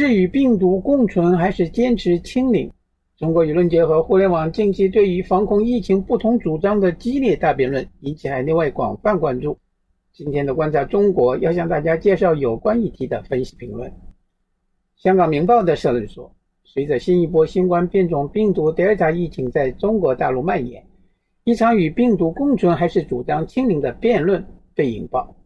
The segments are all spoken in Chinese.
是与病毒共存还是坚持清零？中国舆论界和互联网近期对于防控疫情不同主张的激烈大辩论，引起海内外广泛关注。今天的观察中国要向大家介绍有关议题的分析评论。香港明报的社论说，随着新一波新冠变种病毒德尔塔疫情在中国大陆蔓延，一场与病毒共存还是主张清零的辩论被引爆。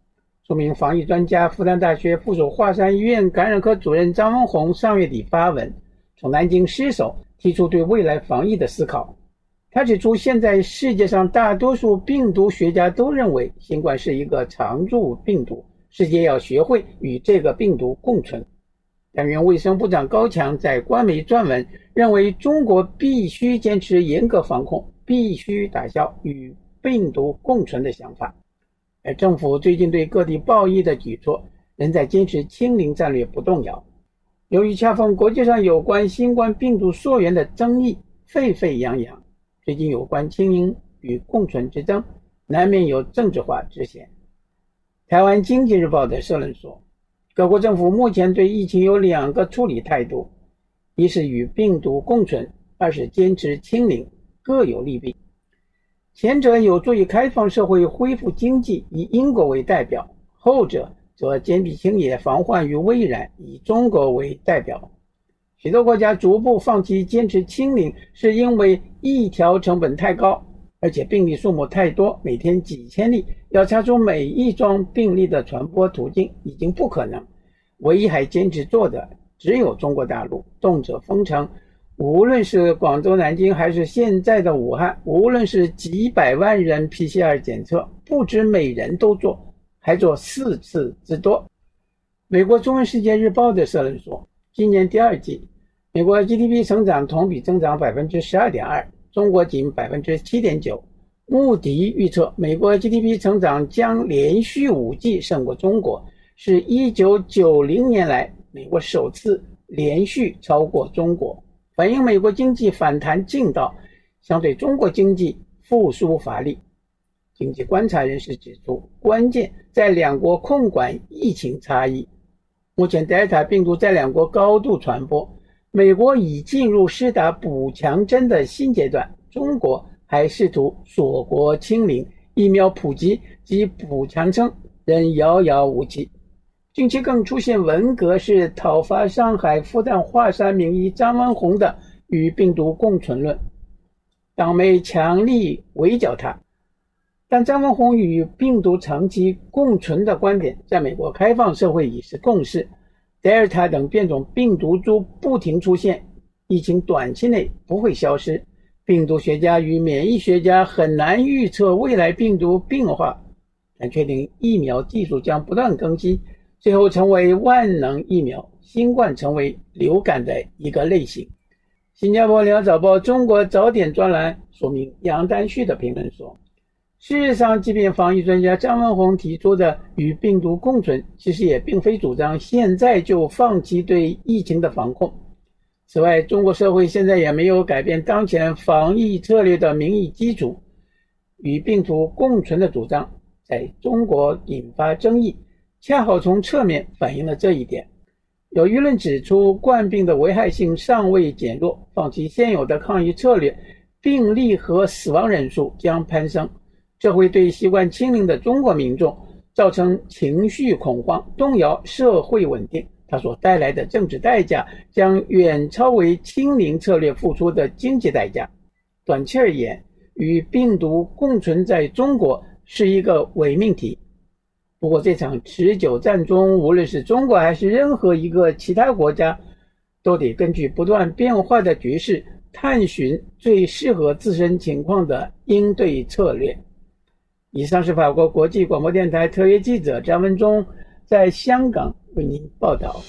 著名防疫专家、复旦大学附属华山医院感染科主任张文宏上月底发文，从南京失守。提出对未来防疫的思考。他指出，现在世界上大多数病毒学家都认为新冠是一个常驻病毒，世界要学会与这个病毒共存。但原卫生部长高强在官媒撰文，认为中国必须坚持严格防控，必须打消与病毒共存的想法。而政府最近对各地报疫的举措，仍在坚持清零战略不动摇。由于恰逢国际上有关新冠病毒溯源的争议沸沸扬扬，最近有关清零与共存之争，难免有政治化之嫌。台湾经济日报的社论说，各国政府目前对疫情有两个处理态度：一是与病毒共存，二是坚持清零，各有利弊。前者有助于开放社会、恢复经济，以英国为代表；后者。则坚壁清野，防患于未然。以中国为代表，许多国家逐步放弃坚持清零，是因为疫调成本太高，而且病例数目太多，每天几千例，要查出每一桩病例的传播途径已经不可能。唯一还坚持做的，只有中国大陆，动辄封城。无论是广州、南京，还是现在的武汉，无论是几百万人 PCR 检测，不止每人都做。还做四次之多。美国中文世界日报的社论说，今年第二季，美国 GDP 成长同比增长百分之十二点二，中国仅百分之七点九。穆迪预测，美国 GDP 成长将连续五季胜过中国，是一九九零年来美国首次连续超过中国，反映美国经济反弹劲道，相对中国经济复苏乏力。经济观察人士指出，关键在两国控管疫情差异。目前，德尔塔病毒在两国高度传播，美国已进入施打补强针的新阶段，中国还试图锁国清零，疫苗普及及补强针仍遥遥无期。近期更出现文革式讨伐上海复旦华山名医张文宏的与病毒共存论，党媒强力围剿他。但张文宏与病毒长期共存的观点，在美国开放社会已是共识。德尔塔等变种病毒株不停出现，疫情短期内不会消失。病毒学家与免疫学家很难预测未来病毒变化，但确定疫苗技术将不断更新，最后成为万能疫苗。新冠成为流感的一个类型。新加坡《联合早报》中国早点专栏说明杨丹旭的评论说。事实上，即便防疫专家张文宏提出的与病毒共存，其实也并非主张现在就放弃对疫情的防控。此外，中国社会现在也没有改变当前防疫策略的民意基础，与病毒共存的主张在中国引发争议，恰好从侧面反映了这一点。有舆论指出，冠病的危害性尚未减弱，放弃现有的抗疫策略，病例和死亡人数将攀升。这会对习惯清零的中国民众造成情绪恐慌，动摇社会稳定。它所带来的政治代价将远超为清零策略付出的经济代价。短期而言，与病毒共存在中国是一个伪命题。不过，这场持久战中，无论是中国还是任何一个其他国家，都得根据不断变化的局势，探寻最适合自身情况的应对策略。以上是法国国际广播电台特约记者张文忠在香港为您报道。